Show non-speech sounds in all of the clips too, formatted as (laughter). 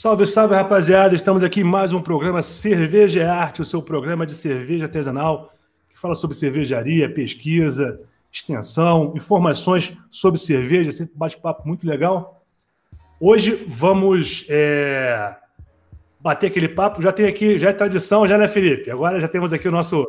Salve, salve, rapaziada! Estamos aqui em mais um programa Cerveja é Arte, o seu programa de cerveja artesanal que fala sobre cervejaria, pesquisa, extensão, informações sobre cerveja, sempre bate-papo muito legal. Hoje vamos é, bater aquele papo. Já tem aqui, já é tradição, já né, Felipe? Agora já temos aqui o nosso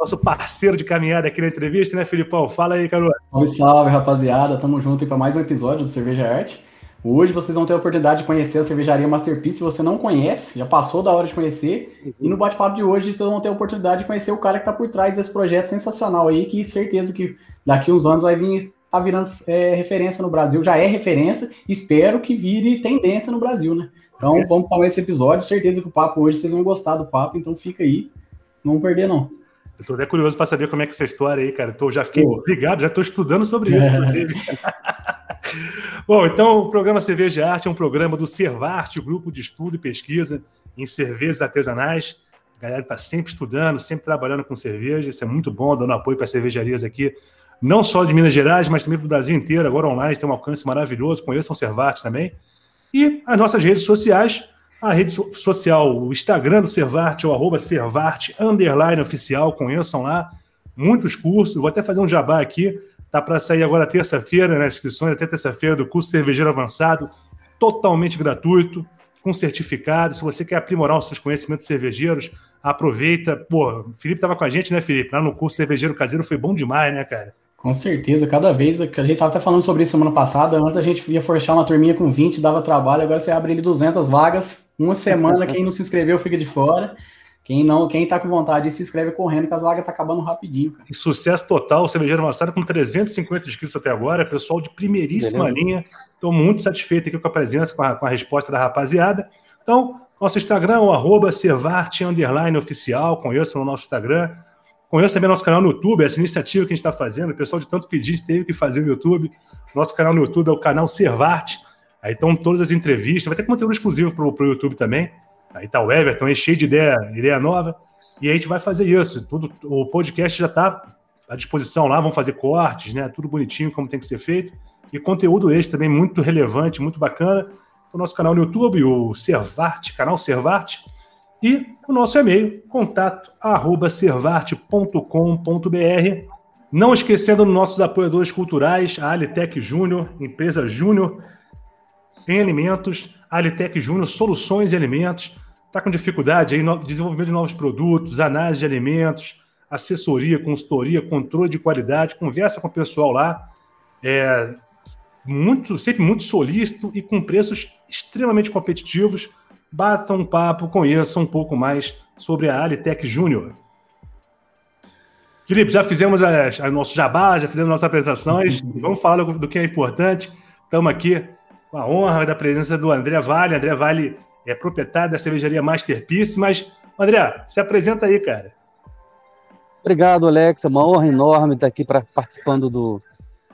nosso parceiro de caminhada aqui na entrevista, né, Filipão? Fala aí, Carol. Salve, salve, rapaziada. Tamo junto para mais um episódio do Cerveja é Arte. Hoje vocês vão ter a oportunidade de conhecer a cervejaria Masterpiece. Se você não conhece, já passou da hora de conhecer. Uhum. E no bate-papo de hoje vocês vão ter a oportunidade de conhecer o cara que está por trás desse projeto sensacional aí, que certeza que daqui uns anos vai vir tá virando é, referência no Brasil, já é referência, espero que vire tendência no Brasil, né? Então é. vamos para esse episódio, certeza que o papo hoje vocês vão gostar do papo, então fica aí, não perder não. Eu tô até curioso para saber como é que é essa história aí, cara. Tô, já fiquei Pô. ligado, já estou estudando sobre isso. (laughs) (laughs) Bom, então o programa Cerveja Arte é um programa do Cervarte, o grupo de estudo e pesquisa em cervejas artesanais. A galera está sempre estudando, sempre trabalhando com cerveja. Isso é muito bom, dando apoio para cervejarias aqui, não só de Minas Gerais, mas também do Brasil inteiro. Agora online tem um alcance maravilhoso. Conheçam o Cervarte também. E as nossas redes sociais, a rede social, o Instagram do Cervarte, é o arroba Cervarte, underline oficial, conheçam lá. Muitos cursos, vou até fazer um jabá aqui. Tá para sair agora terça-feira, né, inscrições, até terça-feira, do curso Cervejeiro Avançado, totalmente gratuito, com certificado. Se você quer aprimorar os seus conhecimentos cervejeiros, aproveita. Pô, o Felipe estava com a gente, né, Felipe? Lá no curso Cervejeiro Caseiro foi bom demais, né, cara? Com certeza, cada vez que a gente estava até falando sobre isso semana passada, antes a gente ia forçar uma turminha com 20, dava trabalho, agora você abre ele 200 vagas, uma semana, quem não se inscreveu fica de fora. Quem não, quem tá com vontade se inscreve correndo, que a zaga tá acabando rapidinho, cara. E sucesso total, o cervejeiro avançado com 350 inscritos até agora, pessoal de primeiríssima Beleza. linha. Estou muito satisfeito aqui com a presença, com a, com a, resposta da rapaziada. Então, nosso Instagram é o arroba Servarte oficial, conheçam o nosso Instagram. Conheça também nosso canal no YouTube, essa iniciativa que a gente está fazendo. O pessoal de tanto pedir teve que fazer no YouTube. Nosso canal no YouTube é o canal Servarte. Aí estão todas as entrevistas, vai ter conteúdo exclusivo para o YouTube também. Aí tá o Everton aí cheio de ideia, ideia nova. E a gente vai fazer isso. Tudo, o podcast já está à disposição lá, vamos fazer cortes, né? Tudo bonitinho, como tem que ser feito. E conteúdo esse também muito relevante, muito bacana. O nosso canal no YouTube, o Servarte, canal Servarte. E o nosso e-mail, contato arroba servarte.com.br. Não esquecendo nossos apoiadores culturais, a Alitec Júnior, empresa Júnior em alimentos, a Alitec Júnior, soluções em alimentos está com dificuldade aí no desenvolvimento de novos produtos, análise de alimentos, assessoria, consultoria, controle de qualidade, conversa com o pessoal lá, é, muito, sempre muito solícito e com preços extremamente competitivos. Batam um papo, conheçam um pouco mais sobre a Alitec Júnior. Felipe, já fizemos as nosso jabá, já fizemos nossas apresentações, (laughs) vamos falar do, do que é importante. Estamos aqui com a honra da presença do André Vale. André Vale é proprietário da cervejaria Masterpiece, mas, André, se apresenta aí, cara. Obrigado, Alex. É uma honra enorme estar aqui pra, participando do,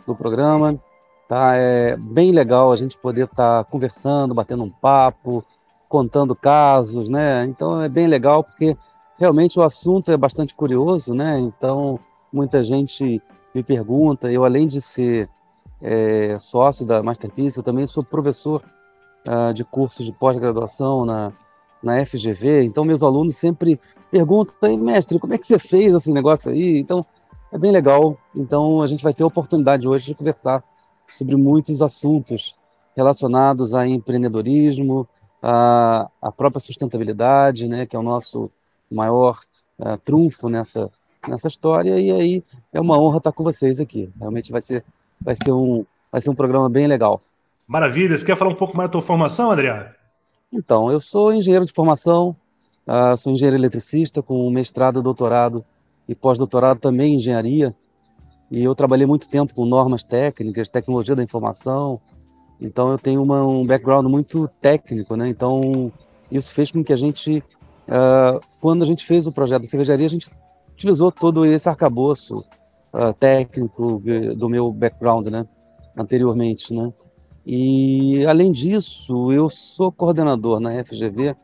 do programa. Tá? É bem legal a gente poder estar conversando, batendo um papo, contando casos, né? Então é bem legal porque realmente o assunto é bastante curioso, né? Então muita gente me pergunta. Eu além de ser é, sócio da Masterpiece, eu também sou professor uh, de cursos de pós-graduação na, na FGV, então meus alunos sempre perguntam, mestre, como é que você fez esse negócio aí? Então, é bem legal. Então, a gente vai ter a oportunidade hoje de conversar sobre muitos assuntos relacionados a empreendedorismo, a, a própria sustentabilidade, né, que é o nosso maior uh, trunfo nessa, nessa história. E aí é uma honra estar com vocês aqui. Realmente vai ser, vai ser, um, vai ser um programa bem legal. Maravilha. Você quer falar um pouco mais da tua formação, Adriano? Então, eu sou engenheiro de formação, uh, sou engenheiro eletricista com mestrado, doutorado e pós-doutorado também em engenharia. E eu trabalhei muito tempo com normas técnicas, tecnologia da informação. Então, eu tenho uma, um background muito técnico, né? Então, isso fez com que a gente, uh, quando a gente fez o projeto da cervejaria, a gente utilizou todo esse arcabouço uh, técnico do meu background, né? Anteriormente, né? E, além disso, eu sou coordenador na FGV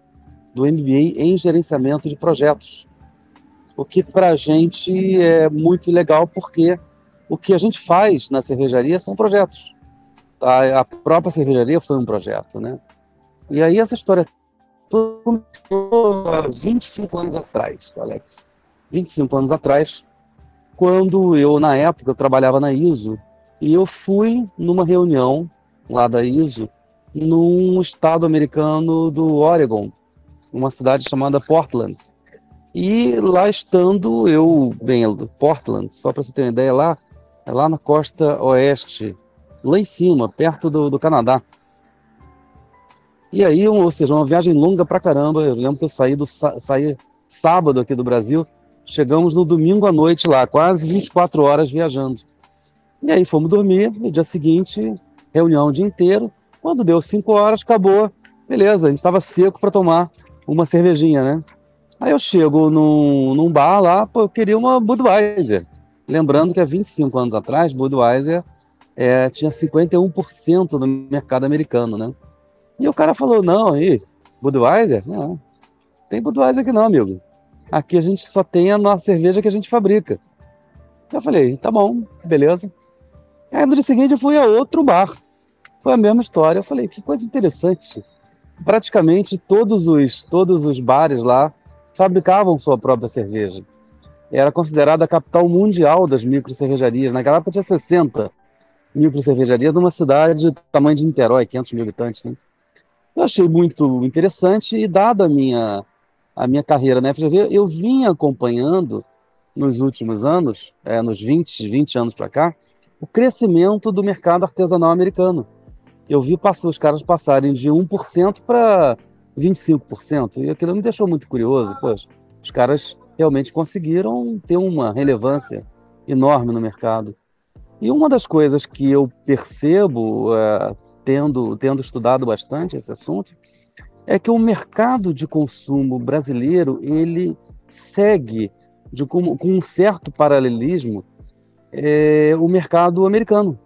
do MBA em gerenciamento de projetos. O que para a gente é muito legal, porque o que a gente faz na cervejaria são projetos. Tá? A própria cervejaria foi um projeto, né? E aí essa história começou há 25 anos atrás, Alex. 25 anos atrás, quando eu, na época, eu trabalhava na ISO, e eu fui numa reunião lá da ISO, num estado americano do Oregon, uma cidade chamada Portland. E lá estando eu, bem, Portland, só para você ter uma ideia, lá é lá na costa oeste, lá em cima, perto do, do Canadá. E aí, ou seja, uma viagem longa pra caramba. Eu lembro que eu saí, do, saí sábado aqui do Brasil, chegamos no domingo à noite lá, quase 24 horas viajando. E aí fomos dormir, no dia seguinte, reunião o dia inteiro. Quando deu 5 horas, acabou. Beleza, a gente estava seco para tomar uma cervejinha, né? Aí eu chego num, num bar lá, pô, eu queria uma Budweiser. Lembrando que há 25 anos atrás, Budweiser é, tinha 51% do mercado americano, né? E o cara falou: não, aí, Budweiser? Não, tem Budweiser aqui não, amigo. Aqui a gente só tem a nossa cerveja que a gente fabrica. Eu falei: tá bom, beleza. Aí no dia seguinte eu fui a outro bar. Foi a mesma história. Eu falei: que coisa interessante. Praticamente todos os, todos os bares lá fabricavam sua própria cerveja. Era considerada a capital mundial das micro cervejarias. Naquela época tinha 60 micro cervejarias numa cidade do tamanho de Niterói, 500 mil habitantes. Né? Eu achei muito interessante e dada a minha a minha carreira na FGV, eu vim acompanhando nos últimos anos, é, nos 20, 20 anos para cá, o crescimento do mercado artesanal americano. Eu vi os caras passarem de 1% para 25%, e aquilo me deixou muito curioso. Poxa, os caras realmente conseguiram ter uma relevância enorme no mercado. E uma das coisas que eu percebo, é, tendo, tendo estudado bastante esse assunto, é que o mercado de consumo brasileiro ele segue de, com, com um certo paralelismo é, o mercado americano.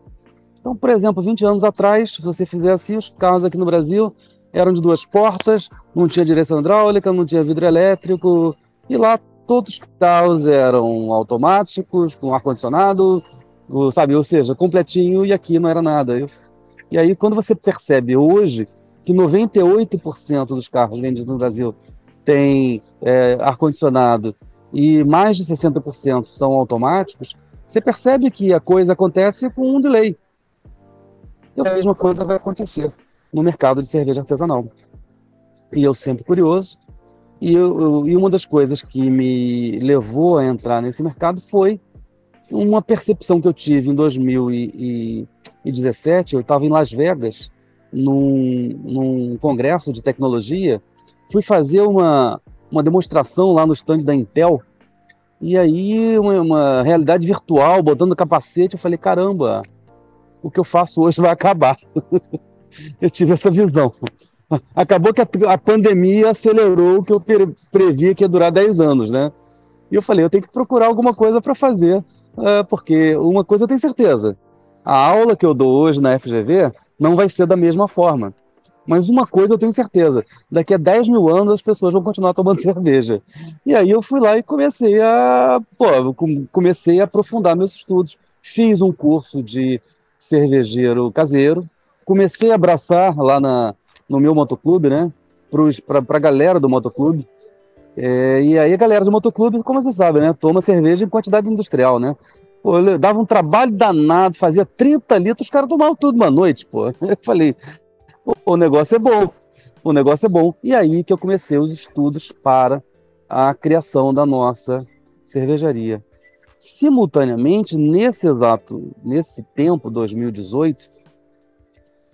Então, por exemplo, 20 anos atrás, se você fizesse os carros aqui no Brasil eram de duas portas, não tinha direção hidráulica, não tinha vidro elétrico, e lá todos os carros eram automáticos, com ar-condicionado, sabe? Ou seja, completinho, e aqui não era nada. E aí, quando você percebe hoje que 98% dos carros vendidos no Brasil têm é, ar-condicionado e mais de 60% são automáticos, você percebe que a coisa acontece com um delay. E a mesma coisa vai acontecer no mercado de cerveja artesanal. E eu sempre curioso, e, eu, eu, e uma das coisas que me levou a entrar nesse mercado foi uma percepção que eu tive em 2017. Eu estava em Las Vegas, num, num congresso de tecnologia, fui fazer uma, uma demonstração lá no stand da Intel. E aí, uma, uma realidade virtual, botando capacete, eu falei: caramba, o que eu faço hoje vai acabar. (laughs) eu tive essa visão. Acabou que a, a, pandemia acelerou o que eu previa que ia durar 10 anos, né? E eu falei, eu tenho que procurar alguma coisa para fazer é, porque uma coisa eu tenho certeza: a aula que eu dou hoje na FGV não vai ser da mesma forma. Mas uma coisa eu tenho certeza: daqui a 10 mil anos as pessoas vão continuar tomando (laughs) cerveja. E aí eu fui lá e comecei a, pô, comecei a aprofundar meus estudos. Fiz um curso de cervejeiro caseiro, comecei a abraçar lá na, no meu motoclube, né? Para a galera do motoclube, é, e aí a galera do motoclube, como você sabe, né? Toma cerveja em quantidade industrial, né? Pô, dava um trabalho danado, fazia 30 litros, os caras tomavam tudo uma noite, pô. (laughs) Eu falei, o negócio é bom, o negócio é bom. E aí que eu comecei os estudos para a criação da nossa cervejaria. Simultaneamente, nesse exato, nesse tempo, 2018,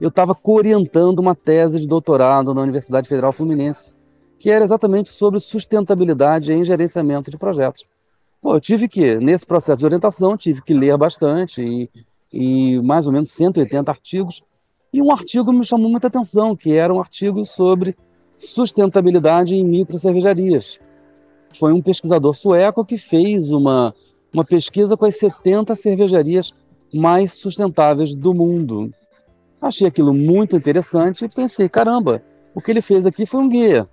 eu estava orientando uma tese de doutorado na Universidade Federal Fluminense que era exatamente sobre sustentabilidade em gerenciamento de projetos. Pô, eu tive que, nesse processo de orientação, tive que ler bastante e, e mais ou menos 180 artigos. E um artigo me chamou muita atenção, que era um artigo sobre sustentabilidade em micro cervejarias. Foi um pesquisador sueco que fez uma, uma pesquisa com as 70 cervejarias mais sustentáveis do mundo. Achei aquilo muito interessante e pensei, caramba, o que ele fez aqui foi um guia.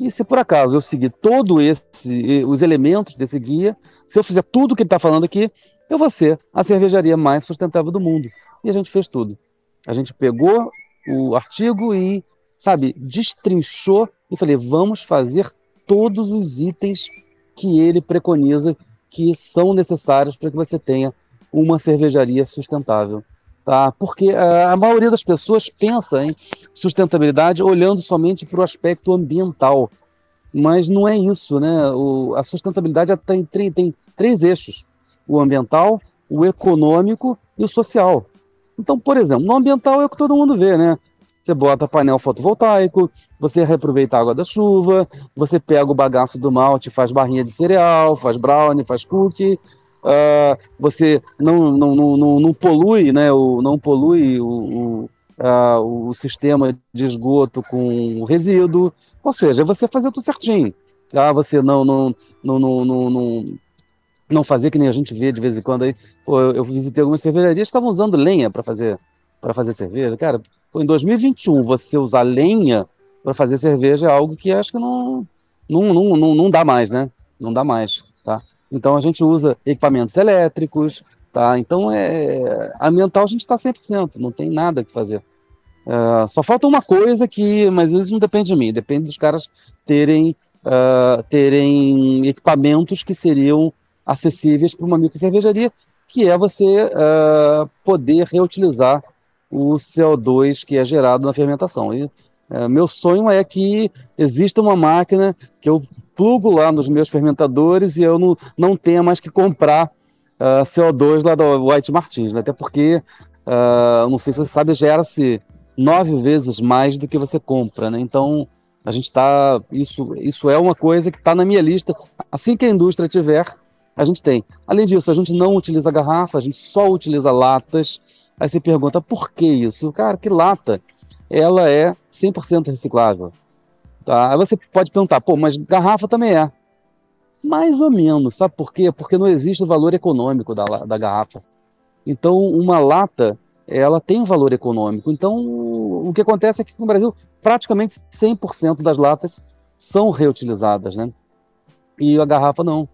E se por acaso eu seguir todos os elementos desse guia, se eu fizer tudo o que ele está falando aqui, eu vou ser a cervejaria mais sustentável do mundo. E a gente fez tudo. A gente pegou o artigo e sabe, destrinchou e falei, vamos fazer todos os itens que ele preconiza que são necessários para que você tenha uma cervejaria sustentável. Tá? Porque eh, a maioria das pessoas pensa em sustentabilidade olhando somente para o aspecto ambiental. Mas não é isso, né? O, a sustentabilidade tem, tem três eixos: o ambiental, o econômico e o social. Então, por exemplo, no ambiental é o que todo mundo vê, né? Você bota painel fotovoltaico, você reaproveita a água da chuva, você pega o bagaço do malte, faz barrinha de cereal, faz brownie, faz cookie, uh, você não, não, não, não, polui, né, o, não polui o, o, uh, o sistema de esgoto com resíduo, ou seja, você fazer tudo certinho. Ah, você não, não, não, não, não, não, não fazer que nem a gente vê de vez em quando aí. Pô, eu, eu visitei algumas cervejarias que estavam usando lenha para fazer para fazer cerveja. Cara, em 2021 você usar lenha para fazer cerveja é algo que acho que não, não, não, não, não dá mais, né? Não dá mais, tá? Então a gente usa equipamentos elétricos, tá? Então é ambiental a gente está 100%, não tem nada que fazer. Uh, só falta uma coisa que, mas isso não depende de mim, depende dos caras terem uh, terem equipamentos que seriam acessíveis para uma micro cervejaria, que é você uh, poder reutilizar o CO2 que é gerado na fermentação. E é, meu sonho é que exista uma máquina que eu plugo lá nos meus fermentadores e eu não, não tenha mais que comprar uh, ah, CO2 lá da White Martins, né? até porque, uh, não sei se você sabe, gera-se nove vezes mais do que você compra, né? Então, a gente está. Isso, isso é uma coisa que está na minha lista. Assim que a indústria tiver, a gente tem. Além disso, a gente não utiliza garrafa, a gente só utiliza latas. Aí você pergunta, por que isso? Cara, que lata? Ela é 100% reciclável. Tá? Aí você pode perguntar, pô, mas garrafa também é. Mais ou menos, sabe por quê? Porque não existe o valor econômico da, da garrafa. Então, uma lata, ela tem um valor econômico. Então, o que acontece é que no Brasil, praticamente 100% das latas são reutilizadas, né? E a garrafa não.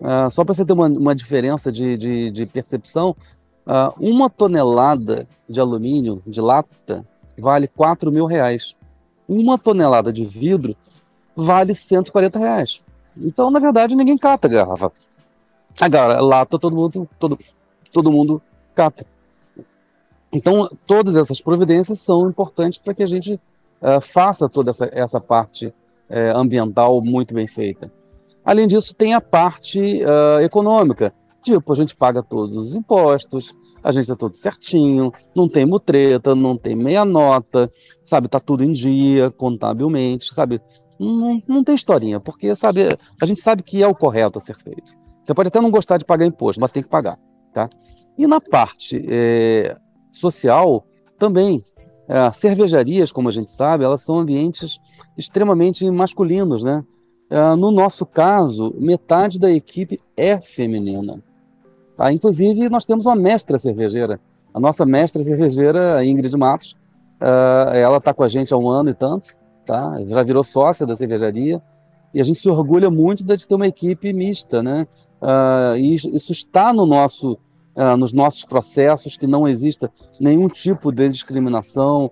Uh, só para você ter uma, uma diferença de, de, de percepção, uh, uma tonelada de alumínio, de lata, vale 4 mil reais. Uma tonelada de vidro vale 140 reais. Então, na verdade, ninguém cata garrafa. Agora, lata todo mundo, todo, todo mundo cata. Então, todas essas providências são importantes para que a gente uh, faça toda essa, essa parte uh, ambiental muito bem feita. Além disso, tem a parte uh, econômica. Tipo, a gente paga todos os impostos, a gente tá tudo certinho, não tem mutreta, não tem meia nota, sabe? Tá tudo em dia, contabilmente, sabe? Não, não tem historinha, porque, sabe, a gente sabe que é o correto a ser feito. Você pode até não gostar de pagar imposto, mas tem que pagar, tá? E na parte é, social, também, é, cervejarias, como a gente sabe, elas são ambientes extremamente masculinos, né? É, no nosso caso, metade da equipe é feminina. Tá? Inclusive, nós temos uma mestra cervejeira. A nossa mestra cervejeira, Ingrid Matos, uh, ela está com a gente há um ano e tanto, tá? já virou sócia da cervejaria, e a gente se orgulha muito de ter uma equipe mista. Né? Uh, e isso está no nosso, uh, nos nossos processos, que não exista nenhum tipo de discriminação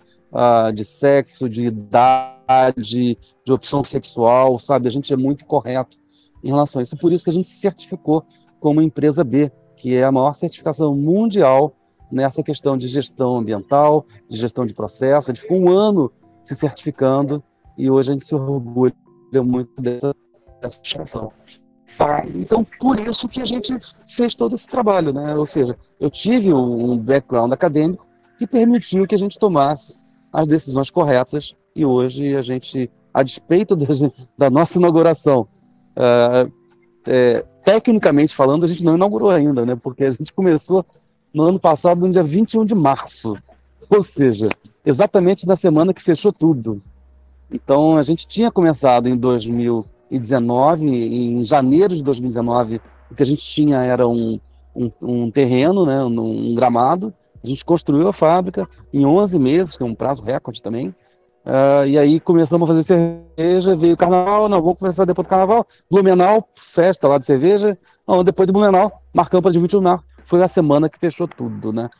de sexo, de idade, de opção sexual, sabe? A gente é muito correto em relação a isso. Por isso que a gente certificou como empresa B, que é a maior certificação mundial nessa questão de gestão ambiental, de gestão de processo. Gente ficou um ano se certificando e hoje a gente se orgulha muito dessa, certificação. Tá? Então, por isso que a gente fez todo esse trabalho, né? Ou seja, eu tive um background acadêmico que permitiu que a gente tomasse as decisões corretas e hoje a gente, a despeito da (laughs) nossa inauguração, uh, é, tecnicamente falando, a gente não inaugurou ainda, né? Porque a gente começou no ano passado, no dia 21 de março. Ou seja, exatamente na semana que fechou tudo. Então, a gente tinha começado em 2019, em janeiro de 2019, o que a gente tinha era um, um, um terreno, né, um, um gramado. A gente construiu a fábrica em 11 meses, que é um prazo recorde também. Uh, e aí começamos a fazer cerveja, veio o carnaval, não, vamos começar depois do carnaval. Blumenau, festa lá de cerveja. Não, depois do Blumenau, marcamos para de 21 de março. Foi a semana que fechou tudo, né?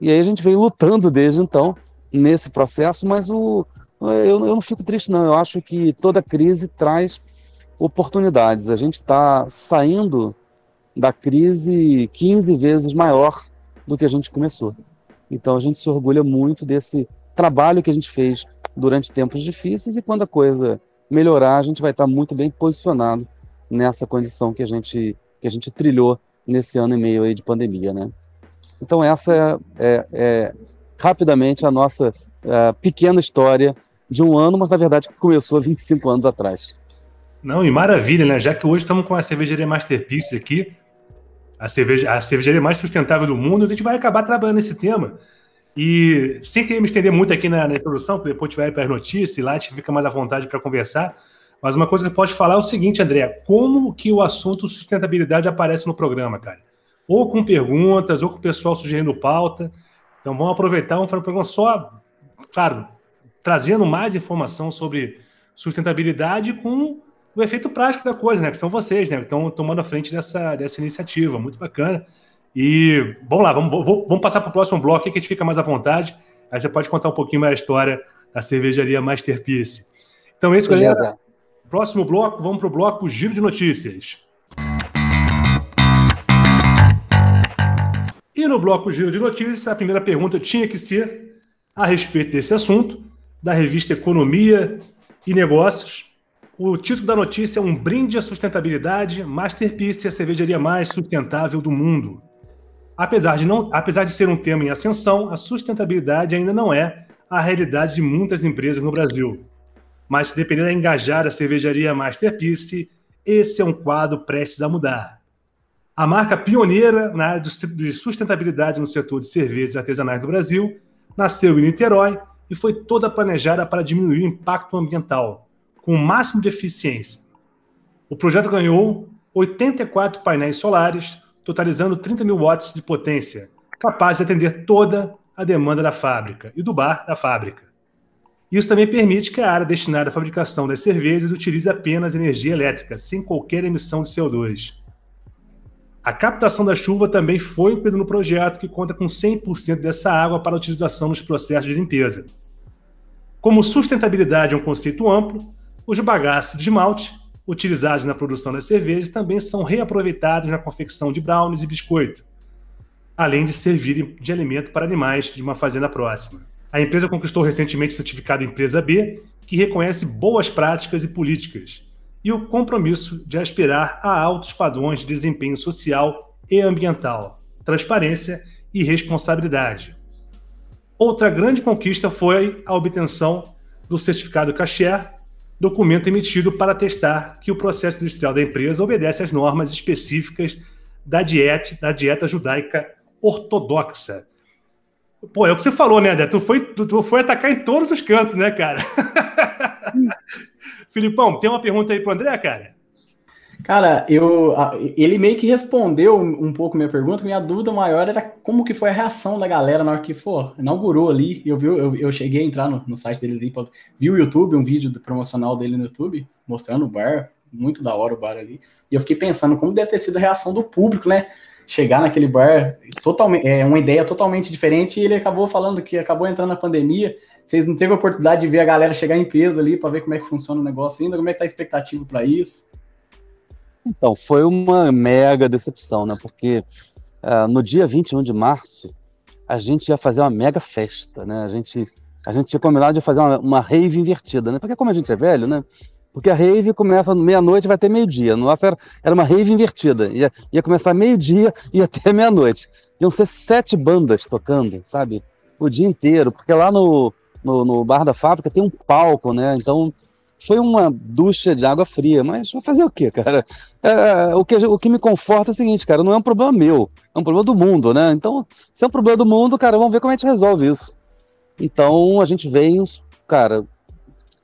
E aí a gente veio lutando desde então nesse processo, mas o, eu, eu não fico triste, não. Eu acho que toda crise traz oportunidades. A gente está saindo da crise 15 vezes maior do que a gente começou. Então a gente se orgulha muito desse trabalho que a gente fez durante tempos difíceis e quando a coisa melhorar, a gente vai estar muito bem posicionado nessa condição que a gente que a gente trilhou nesse ano e meio aí de pandemia, né? Então essa é, é, é rapidamente a nossa é, pequena história de um ano, mas na verdade que começou 25 anos atrás. Não, e maravilha, né? Já que hoje estamos com a cervejaria Masterpiece aqui, a, cerveja, a cervejaria mais sustentável do mundo, a gente vai acabar trabalhando esse tema. E sem querer me estender muito aqui na, na introdução, porque depois a gente vai para as notícias e lá a gente fica mais à vontade para conversar. Mas uma coisa que pode falar é o seguinte, André: como que o assunto sustentabilidade aparece no programa, cara? Ou com perguntas, ou com o pessoal sugerindo pauta. Então vamos aproveitar, vamos fazer um programa só, claro, trazendo mais informação sobre sustentabilidade com o efeito prático da coisa, né? Que são vocês, né? Que estão tomando a frente dessa, dessa iniciativa. Muito bacana. E vamos lá, vamos, vamos passar para o próximo bloco que a gente fica mais à vontade. Aí você pode contar um pouquinho mais a história da cervejaria Masterpiece. Então é isso, galera. Próximo bloco, vamos para o bloco Giro de Notícias. E no bloco Giro de Notícias, a primeira pergunta tinha que ser a respeito desse assunto, da revista Economia e Negócios. O título da notícia é Um Brinde à Sustentabilidade, Masterpiece, a cervejaria mais sustentável do mundo. Apesar de, não, apesar de ser um tema em ascensão, a sustentabilidade ainda não é a realidade de muitas empresas no Brasil. Mas se depender de engajar a cervejaria Masterpiece, esse é um quadro prestes a mudar. A marca pioneira na área de sustentabilidade no setor de cervejas artesanais do Brasil nasceu em Niterói e foi toda planejada para diminuir o impacto ambiental, com o máximo de eficiência. O projeto ganhou 84 painéis solares, totalizando 30 mil watts de potência, capaz de atender toda a demanda da fábrica e do bar da fábrica. Isso também permite que a área destinada à fabricação das cervejas utilize apenas energia elétrica, sem qualquer emissão de CO2. A captação da chuva também foi incluída no projeto, que conta com 100% dessa água para utilização nos processos de limpeza. Como sustentabilidade é um conceito amplo, os bagaços de esmalte utilizados na produção das cervejas também são reaproveitados na confecção de brownies e biscoito, além de servirem de alimento para animais de uma fazenda próxima. A empresa conquistou recentemente o certificado Empresa B, que reconhece boas práticas e políticas, e o compromisso de aspirar a altos padrões de desempenho social e ambiental, transparência e responsabilidade. Outra grande conquista foi a obtenção do certificado Cacher, documento emitido para testar que o processo industrial da empresa obedece às normas específicas da dieta, da dieta judaica ortodoxa. Pô, é o que você falou, né, André? Tu foi, tu, tu foi atacar em todos os cantos, né, cara? (laughs) Filipão, tem uma pergunta aí pro André, cara? Cara, eu, ele meio que respondeu um pouco minha pergunta. Minha dúvida maior era como que foi a reação da galera na hora que for, inaugurou ali. Eu, vi, eu, eu cheguei a entrar no, no site dele, vi o YouTube, um vídeo promocional dele no YouTube, mostrando o bar, muito da hora o bar ali. E eu fiquei pensando como deve ter sido a reação do público, né? Chegar naquele bar, totalmente, é uma ideia totalmente diferente. E ele acabou falando que acabou entrando na pandemia. Vocês não teve a oportunidade de ver a galera chegar em peso ali para ver como é que funciona o negócio ainda, como é que tá a expectativa para isso? Então, foi uma mega decepção, né? Porque uh, no dia 21 de março, a gente ia fazer uma mega festa, né? A gente, a gente tinha combinado de fazer uma, uma rave invertida, né? Porque como a gente é velho, né? Porque a rave começa meia-noite vai até meio-dia. Nossa, era, era uma rave invertida. Ia, ia começar meio-dia e até meia-noite. Iam ser sete bandas tocando, sabe? O dia inteiro. Porque lá no, no, no bar da fábrica tem um palco, né? Então foi uma ducha de água fria, mas vai fazer o quê, cara? É, o, que, o que me conforta é o seguinte, cara, não é um problema meu, é um problema do mundo, né? Então, se é um problema do mundo, cara, vamos ver como a gente resolve isso. Então, a gente vem, cara,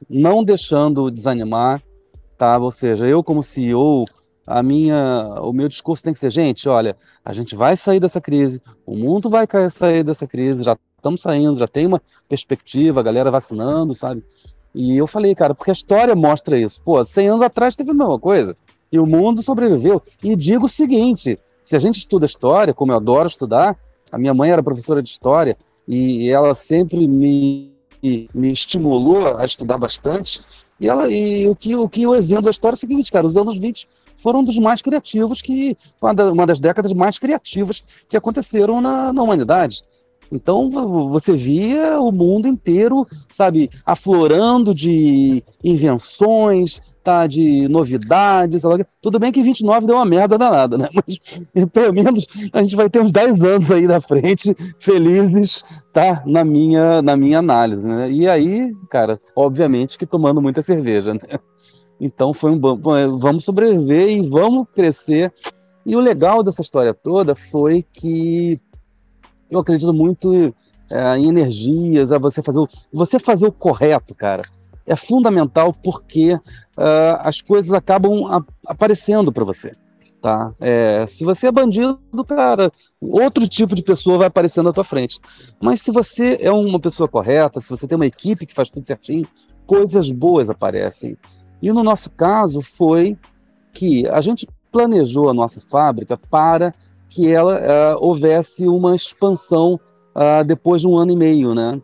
não deixando desanimar, tá? Ou seja, eu como CEO, a minha, o meu discurso tem que ser, gente, olha, a gente vai sair dessa crise, o mundo vai sair dessa crise, já estamos saindo, já tem uma perspectiva, a galera vacinando, sabe? E eu falei, cara, porque a história mostra isso. Pô, 100 anos atrás teve a mesma coisa. E o mundo sobreviveu. E digo o seguinte: se a gente estuda história, como eu adoro estudar, a minha mãe era professora de história, e ela sempre me me estimulou a estudar bastante. E, ela, e o, que, o que eu exemplo da história é o seguinte, cara, os anos 20 foram um dos mais criativos, que uma das décadas mais criativas que aconteceram na, na humanidade. Então você via o mundo inteiro, sabe, aflorando de invenções, tá, de novidades. Tudo bem que 29 deu uma merda danada, né? (laughs) Mas pelo menos a gente vai ter uns 10 anos aí da frente felizes, tá, na minha, na minha análise, né? E aí, cara, obviamente que tomando muita cerveja, né? Então foi um bom, vamos sobreviver e vamos crescer. E o legal dessa história toda foi que eu acredito muito é, em energias, a você fazer o, você fazer o correto, cara. É fundamental porque uh, as coisas acabam a, aparecendo para você. Tá? É, se você é bandido, cara, outro tipo de pessoa vai aparecer na tua frente. Mas se você é uma pessoa correta, se você tem uma equipe que faz tudo certinho, coisas boas aparecem. E no nosso caso foi que a gente planejou a nossa fábrica para que ela uh, houvesse uma expansão uh, depois de um ano e meio, né?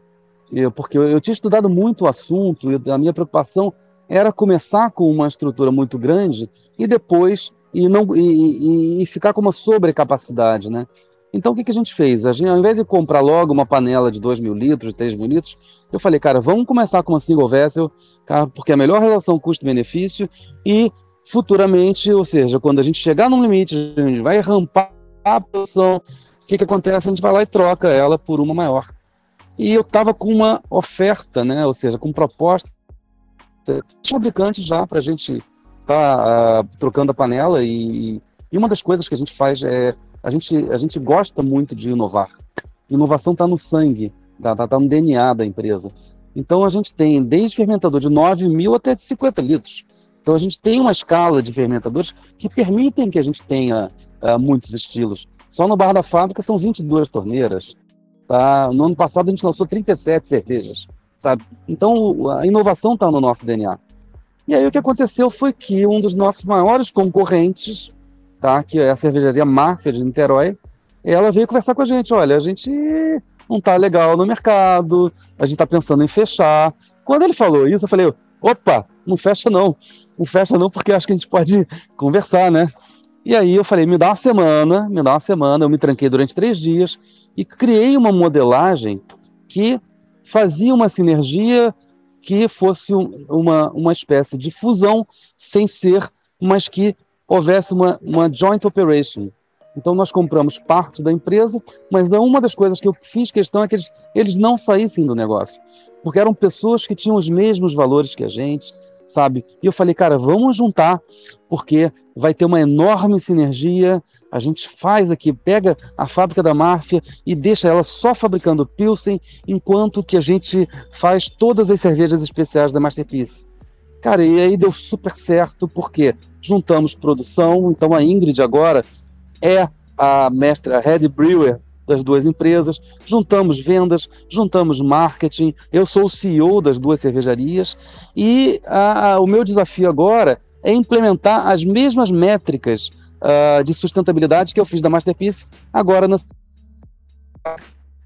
Eu, porque eu, eu, tinha estudado muito o assunto e a minha preocupação era começar com uma estrutura muito grande e depois e não e, e, e ficar com uma sobrecapacidade, né? Então o que, que a gente fez? A gente, ao invés de comprar logo uma panela de 2 mil litros, de 3 mil litros, eu falei, cara, vamos começar com uma single vessel, cara, porque é a melhor relação custo-benefício e futuramente, ou seja, quando a gente chegar num limite, a gente vai rampar a produção, o que, que acontece? A gente vai lá e troca ela por uma maior. E eu estava com uma oferta, né? ou seja, com proposta de fabricante já para a gente estar tá, uh, trocando a panela. E, e, uma das coisas que a gente faz é. A gente, a gente gosta muito de inovar. Inovação está no sangue, está tá, tá no DNA da empresa. Então a gente tem desde fermentador de 9 mil até de 50 litros. Então a gente tem uma escala de fermentadores que permitem que a gente tenha uh, muitos estilos. Só no bar da fábrica são 22 torneiras. Tá? No ano passado a gente lançou 37 cervejas. Sabe? Então a inovação está no nosso DNA. E aí o que aconteceu foi que um dos nossos maiores concorrentes, tá? que é a cervejaria Máfia de Niterói, ela veio conversar com a gente. Olha, a gente não está legal no mercado, a gente está pensando em fechar. Quando ele falou isso, eu falei, opa, não fecha não. Não fecha não, porque acho que a gente pode conversar, né? E aí eu falei, me dá uma semana, me dá uma semana. Eu me tranquei durante três dias e criei uma modelagem que fazia uma sinergia que fosse um, uma, uma espécie de fusão sem ser, mas que houvesse uma, uma joint operation. Então nós compramos parte da empresa, mas uma das coisas que eu fiz questão é que eles, eles não saíssem do negócio, porque eram pessoas que tinham os mesmos valores que a gente, sabe? E eu falei, cara, vamos juntar, porque vai ter uma enorme sinergia. A gente faz aqui, pega a fábrica da máfia e deixa ela só fabricando Pilsen, enquanto que a gente faz todas as cervejas especiais da Masterpiece. Cara, e aí deu super certo, porque juntamos produção, então a Ingrid agora é a mestra, a head brewer das duas empresas, juntamos vendas, juntamos marketing. Eu sou o CEO das duas cervejarias e a, o meu desafio agora é implementar as mesmas métricas uh, de sustentabilidade que eu fiz da Masterpiece agora na,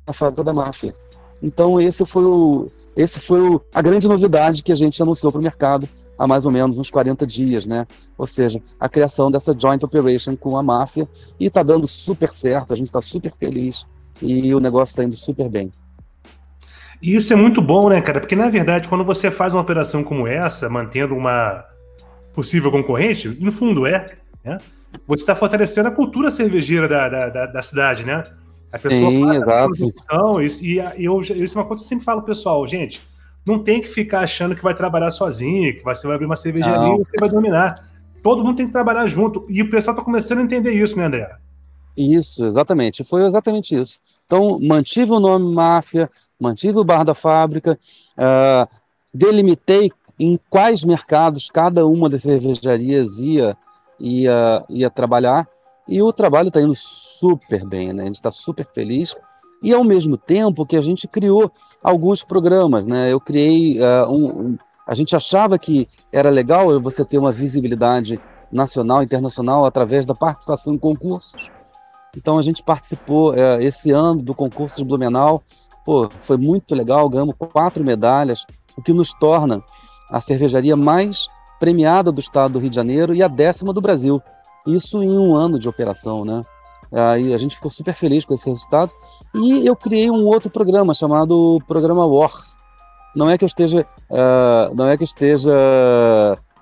na fábrica da máfia. Então esse foi, o, esse foi o, a grande novidade que a gente anunciou para o mercado há mais ou menos uns 40 dias, né? Ou seja, a criação dessa joint operation com a máfia e está dando super certo, a gente está super feliz e o negócio está indo super bem. E isso é muito bom, né, cara? Porque na verdade, quando você faz uma operação como essa, mantendo uma possível concorrente, no fundo é, né? Você está fortalecendo a cultura cervejeira da, da, da, da cidade, né? A pessoa Sim, exato. Produção, isso, e eu, isso é uma coisa que eu sempre falo, pessoal, gente, não tem que ficar achando que vai trabalhar sozinho, que você vai abrir uma cervejaria não. e você vai dominar. Todo mundo tem que trabalhar junto. E o pessoal está começando a entender isso, né, André? Isso, exatamente. Foi exatamente isso. Então, mantive o nome Máfia, mantive o bar da fábrica, uh, delimitei em quais mercados cada uma das cervejarias ia, ia, ia trabalhar, e o trabalho está indo super bem, né? A gente está super feliz e ao mesmo tempo que a gente criou alguns programas, né? Eu criei uh, um, um, a gente achava que era legal você ter uma visibilidade nacional, internacional através da participação em concursos. Então a gente participou uh, esse ano do concurso de Blumenau pô, foi muito legal, ganhamos quatro medalhas, o que nos torna a cervejaria mais premiada do estado do Rio de Janeiro e a décima do Brasil. Isso em um ano de operação, né? Aí a gente ficou super feliz com esse resultado. E eu criei um outro programa chamado Programa War. Não é que eu esteja, uh, não é que esteja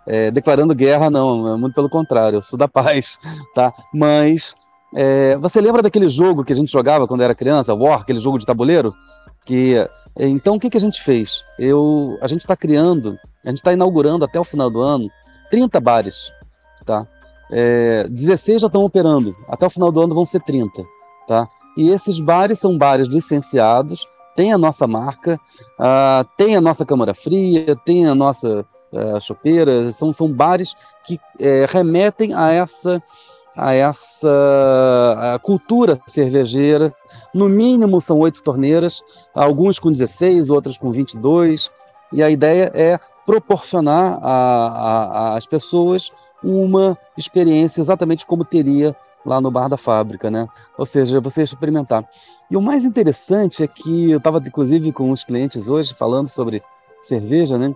é, declarando guerra, não. É muito pelo contrário. Eu sou da paz, (laughs) tá? Mas é, você lembra daquele jogo que a gente jogava quando era criança, War, aquele jogo de tabuleiro? Que então o que, que a gente fez? Eu, a gente está criando, a gente está inaugurando até o final do ano 30 bares, tá? É, 16 já estão operando, até o final do ano vão ser 30, tá? E esses bares são bares licenciados, tem a nossa marca, uh, tem a nossa câmara fria, tem a nossa uh, chopeira, são, são bares que uh, remetem a essa a essa a cultura cervejeira. No mínimo são oito torneiras, alguns com 16, outras com 22, e a ideia é proporcionar às pessoas uma experiência exatamente como teria lá no bar da fábrica, né? Ou seja, você experimentar. E o mais interessante é que eu estava inclusive com uns clientes hoje falando sobre cerveja, né?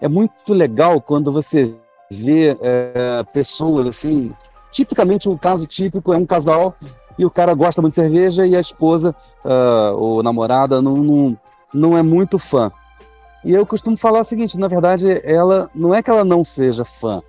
É muito legal quando você vê é, pessoas assim tipicamente um caso típico é um casal e o cara gosta muito de cerveja e a esposa uh, ou namorada não, não, não é muito fã. E eu costumo falar o seguinte, na verdade, ela não é que ela não seja fã,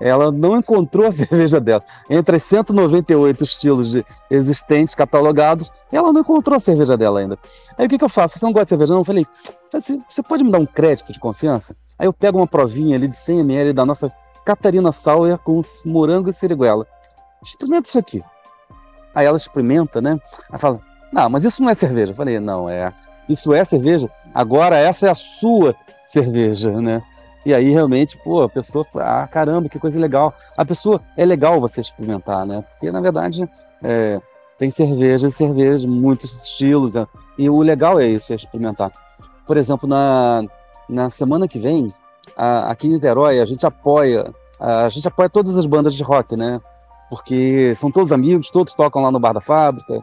ela não encontrou a (laughs) cerveja dela. Entre as 198 estilos de existentes, catalogados, ela não encontrou a cerveja dela ainda. Aí o que, que eu faço? Você não gosta de cerveja? Não? Eu falei, você pode me dar um crédito de confiança? Aí eu pego uma provinha ali de 100 ml da nossa Catarina Sauer com morango e siriguela. Experimenta isso aqui. Aí ela experimenta, né? Aí fala, não, mas isso não é cerveja. Eu falei, não, é. Isso é cerveja. Agora essa é a sua cerveja, né? E aí realmente, pô, a pessoa, ah, caramba, que coisa legal. A pessoa, é legal você experimentar, né? Porque na verdade é, tem cervejas e cervejas, muitos estilos. É, e o legal é isso, é experimentar. Por exemplo, na, na semana que vem, a, aqui em Niterói, a gente apoia, a, a gente apoia todas as bandas de rock, né? Porque são todos amigos, todos tocam lá no Bar da Fábrica.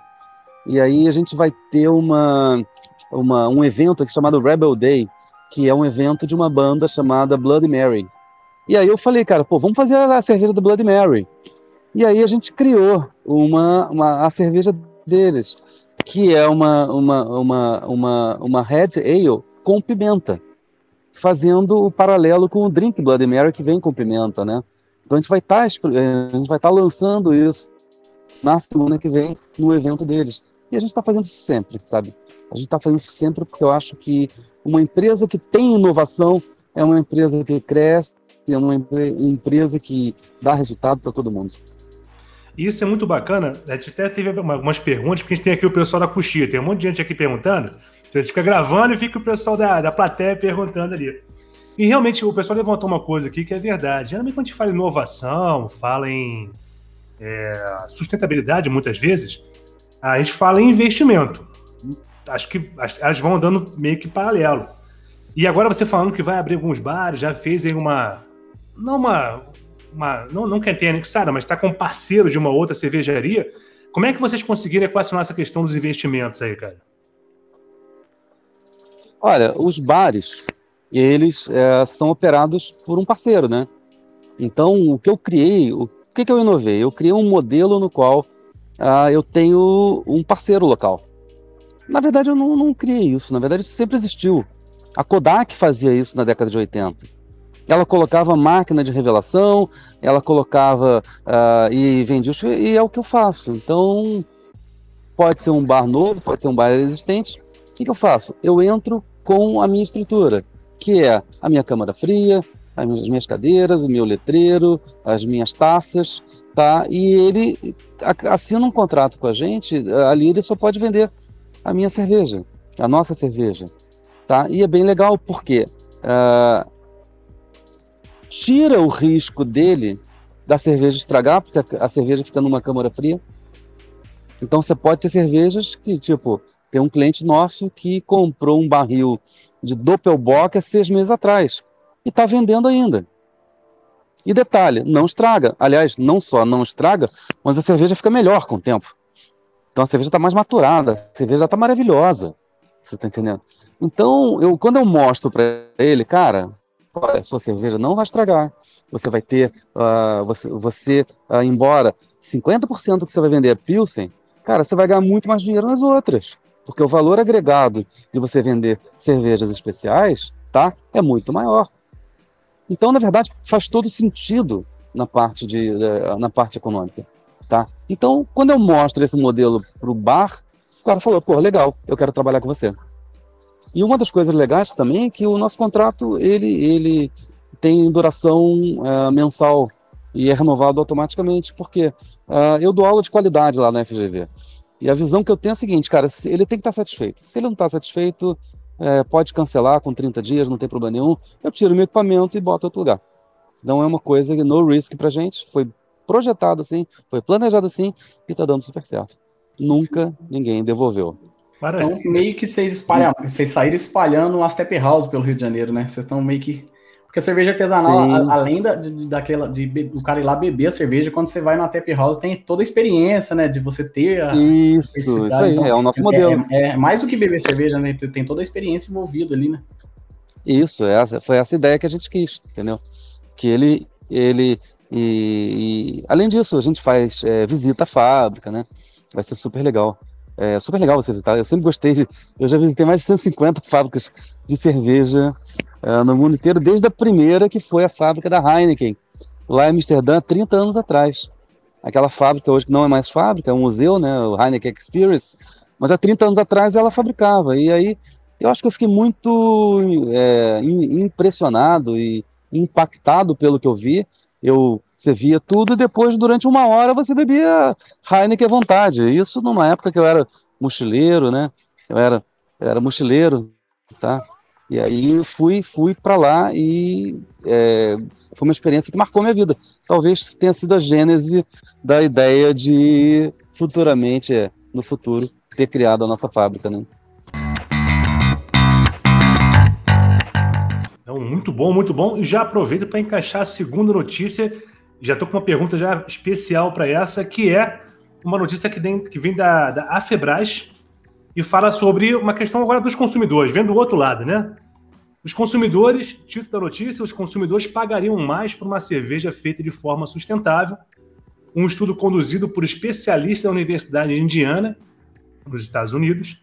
E aí a gente vai ter uma, uma, um evento aqui chamado Rebel Day, que é um evento de uma banda chamada Bloody Mary. E aí eu falei, cara, pô, vamos fazer a cerveja do Bloody Mary. E aí a gente criou uma, uma a cerveja deles, que é uma, uma, uma, uma, uma Red Ale com pimenta fazendo o paralelo com o Drink Bloody Mary que vem com pimenta, né? Então a gente vai tá, eh, estar tá lançando isso na semana que vem no evento deles. E a gente está fazendo isso sempre, sabe? A gente está fazendo isso sempre porque eu acho que uma empresa que tem inovação é uma empresa que cresce, é uma empresa que dá resultado para todo mundo. Isso é muito bacana. A gente até teve algumas perguntas, porque a gente tem aqui o pessoal da Coxia, tem um monte de gente aqui perguntando. Então a gente fica gravando e fica o pessoal da, da plateia perguntando ali. E realmente o pessoal levantou uma coisa aqui que é verdade. Geralmente quando a gente fala em inovação, fala em é, sustentabilidade muitas vezes, a gente fala em investimento. Acho que elas vão andando meio que paralelo. E agora você falando que vai abrir alguns bares, já fez aí uma. Não uma. uma não, não quer ter anexada, mas está com parceiro de uma outra cervejaria. Como é que vocês conseguiram equacionar essa questão dos investimentos aí, cara? Olha, os bares, eles é, são operados por um parceiro, né? Então, o que eu criei, o que, que eu inovei? Eu criei um modelo no qual ah, eu tenho um parceiro local. Na verdade, eu não, não criei isso, na verdade, isso sempre existiu. A Kodak fazia isso na década de 80. Ela colocava máquina de revelação, ela colocava uh, e vendia os e é o que eu faço. Então, pode ser um bar novo, pode ser um bar existente. O que, que eu faço? Eu entro com a minha estrutura, que é a minha câmara fria, as minhas cadeiras, o meu letreiro, as minhas taças, tá? E ele assina um contrato com a gente, ali ele só pode vender a minha cerveja, a nossa cerveja, tá? E é bem legal porque uh, tira o risco dele da cerveja estragar, porque a, a cerveja fica numa câmara fria. Então você pode ter cervejas que, tipo, tem um cliente nosso que comprou um barril de Doppelbock há seis meses atrás e está vendendo ainda. E detalhe, não estraga. Aliás, não só não estraga, mas a cerveja fica melhor com o tempo. Então a cerveja está mais maturada, a cerveja está maravilhosa. Você tá entendendo? Então, eu, quando eu mostro para ele, cara, olha, sua cerveja não vai estragar. Você vai ter, uh, você, você uh, embora 50% que você vai vender é Pilsen, cara, você vai ganhar muito mais dinheiro nas outras. Porque o valor agregado de você vender cervejas especiais, tá? É muito maior. Então, na verdade, faz todo sentido na parte, de, na parte econômica. Tá? Então, quando eu mostro esse modelo para o bar, o cara falou, pô, legal, eu quero trabalhar com você. E uma das coisas legais também é que o nosso contrato, ele, ele tem duração uh, mensal e é renovado automaticamente, porque uh, eu dou aula de qualidade lá na FGV. E a visão que eu tenho é a seguinte, cara, ele tem que estar satisfeito. Se ele não está satisfeito, é, pode cancelar com 30 dias, não tem problema nenhum. Eu tiro meu equipamento e boto outro lugar. Então é uma coisa no risk pra gente, foi projetado assim, foi planejado assim e tá dando super certo. Nunca ninguém devolveu. Então, meio que vocês, espalham, vocês saíram espalhando uma step house pelo Rio de Janeiro, né? Vocês estão meio que. Porque a cerveja artesanal, a, além da, de, daquela, de, o cara ir lá beber a cerveja, quando você vai na tap house, tem toda a experiência, né? De você ter a. Isso, isso aí, então, é o nosso é, modelo. É, é, mais do que beber cerveja, né? Tem toda a experiência envolvida ali, né? Isso, essa, foi essa ideia que a gente quis, entendeu? Que ele, ele e, e, além disso, a gente faz é, visita à fábrica, né? Vai ser super legal. É super legal você visitar. Eu sempre gostei de. Eu já visitei mais de 150 fábricas de cerveja é, no mundo inteiro, desde a primeira, que foi a fábrica da Heineken, lá em Amsterdã, 30 anos atrás. Aquela fábrica hoje que não é mais fábrica, é um museu, né? O Heineken Experience. Mas há 30 anos atrás ela fabricava. E aí eu acho que eu fiquei muito é, impressionado e impactado pelo que eu vi eu você via tudo e depois, durante uma hora, você bebia Heineken à vontade. Isso numa época que eu era mochileiro, né? Eu era, eu era mochileiro, tá? E aí fui, fui para lá e é, foi uma experiência que marcou minha vida. Talvez tenha sido a gênese da ideia de futuramente, é, no futuro, ter criado a nossa fábrica, né? Então, muito bom, muito bom. E já aproveito para encaixar a segunda notícia. Já estou com uma pergunta já especial para essa, que é uma notícia que vem, que vem da, da Afebras e fala sobre uma questão agora dos consumidores, vendo o outro lado, né? Os consumidores, título da notícia, os consumidores pagariam mais por uma cerveja feita de forma sustentável. Um estudo conduzido por especialistas da Universidade de Indiana, nos Estados Unidos,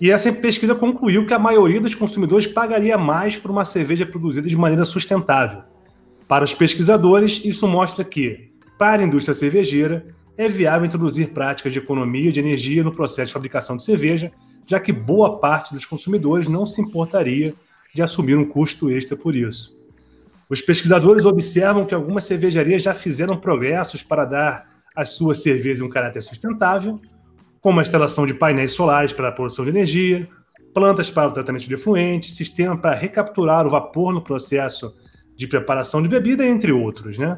e essa pesquisa concluiu que a maioria dos consumidores pagaria mais por uma cerveja produzida de maneira sustentável. Para os pesquisadores, isso mostra que, para a indústria cervejeira, é viável introduzir práticas de economia de energia no processo de fabricação de cerveja, já que boa parte dos consumidores não se importaria de assumir um custo extra por isso. Os pesquisadores observam que algumas cervejarias já fizeram progressos para dar às suas cervejas um caráter sustentável, como a instalação de painéis solares para a produção de energia, plantas para o tratamento de efluentes, sistema para recapturar o vapor no processo de preparação de bebida, entre outros. Né?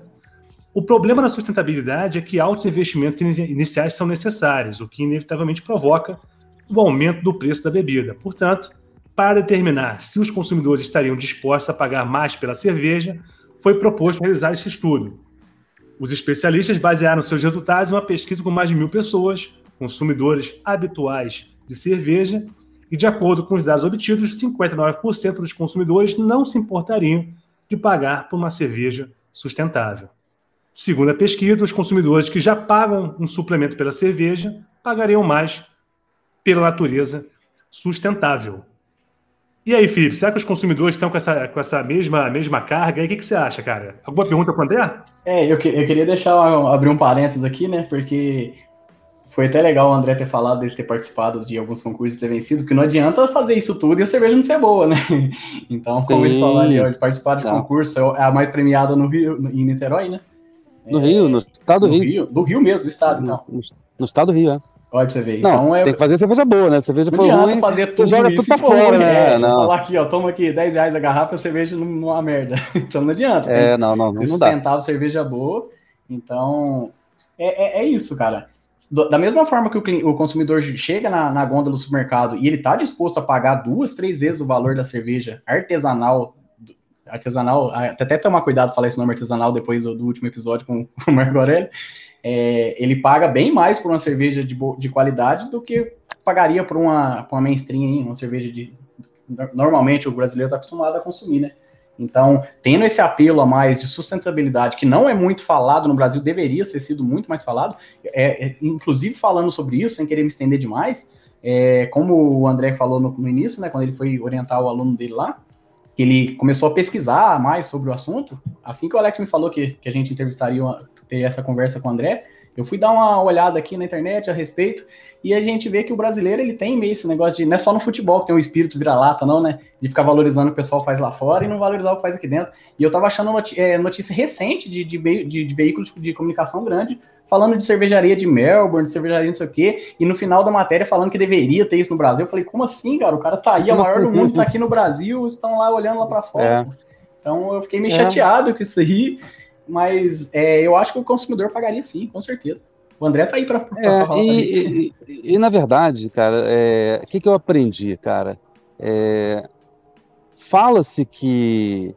O problema da sustentabilidade é que altos investimentos iniciais são necessários, o que inevitavelmente provoca o aumento do preço da bebida. Portanto, para determinar se os consumidores estariam dispostos a pagar mais pela cerveja, foi proposto realizar esse estudo. Os especialistas basearam seus resultados em uma pesquisa com mais de mil pessoas, consumidores habituais de cerveja, e de acordo com os dados obtidos, 59% dos consumidores não se importariam de pagar por uma cerveja sustentável. Segundo a pesquisa, os consumidores que já pagam um suplemento pela cerveja pagariam mais pela natureza sustentável. E aí, Felipe, será que os consumidores estão com essa, com essa mesma, mesma carga? E o que, que você acha, cara? Alguma pergunta para o André? É, eu, que, eu queria deixar abrir um parênteses aqui, né? Porque foi até legal o André ter falado dele ter participado de alguns concursos e ter vencido, porque não adianta fazer isso tudo e a cerveja não ser boa, né? (laughs) Então, Sim. como ele falou ali, ó, de participar de tá. concurso, é a mais premiada no Rio, em Niterói, né? No é, Rio, no estado do Rio. Rio. Do Rio mesmo, do estado, então. No, no estado do Rio, é. Olha pra você ver. Não, então, é... tem que fazer cerveja boa, né? Cerveja não adianta ruim, fazer tudo joga tudo pra fora, né? É, não. Falar aqui, ó, toma aqui 10 reais a garrafa, a cerveja não, não é uma merda. (laughs) Então não adianta. É, não, não, não, não dá. cerveja boa. Então, é, é, é isso, cara da mesma forma que o, o consumidor chega na, na, gôndola do supermercado e ele está disposto a pagar duas, três vezes o valor da cerveja artesanal, artesanal, até tomar cuidado falar esse nome artesanal depois do, do último episódio com, (laughs) com o Marco Aurélio, é, ele paga bem mais por uma cerveja de, de qualidade do que pagaria por uma, por uma mainstream, uma cerveja de. Normalmente o brasileiro está acostumado a consumir, né? Então, tendo esse apelo a mais de sustentabilidade, que não é muito falado no Brasil, deveria ter sido muito mais falado, é, é inclusive falando sobre isso, sem querer me estender demais, é, como o André falou no, no, início, né, quando ele foi orientar o aluno dele lá, que ele começou a pesquisar mais sobre o assunto, assim que o Alex me falou que, que a gente entrevistaria, ter essa conversa com o André, eu fui dar uma olhada aqui na internet a respeito e a gente vê que o brasileiro ele tem meio esse negócio de não é só no futebol que tem um espírito vira-lata, não, né? De ficar valorizando o que o pessoal faz lá fora e não valorizar o que faz aqui dentro. E eu tava achando notícia, é, notícia recente de, de, de, de veículos de comunicação grande falando de cervejaria de Melbourne, de cervejaria não sei o quê, e no final da matéria falando que deveria ter isso no Brasil. Eu falei, como assim, cara? O cara tá aí, a maior do mundo tá aqui no Brasil, estão lá olhando lá para fora. É. Então eu fiquei meio é. chateado com isso aí, mas é, eu acho que o consumidor pagaria sim, com certeza. O André tá aí para é, falar. E, e, e, na verdade, cara, é, o que, que eu aprendi, cara? É, Fala-se que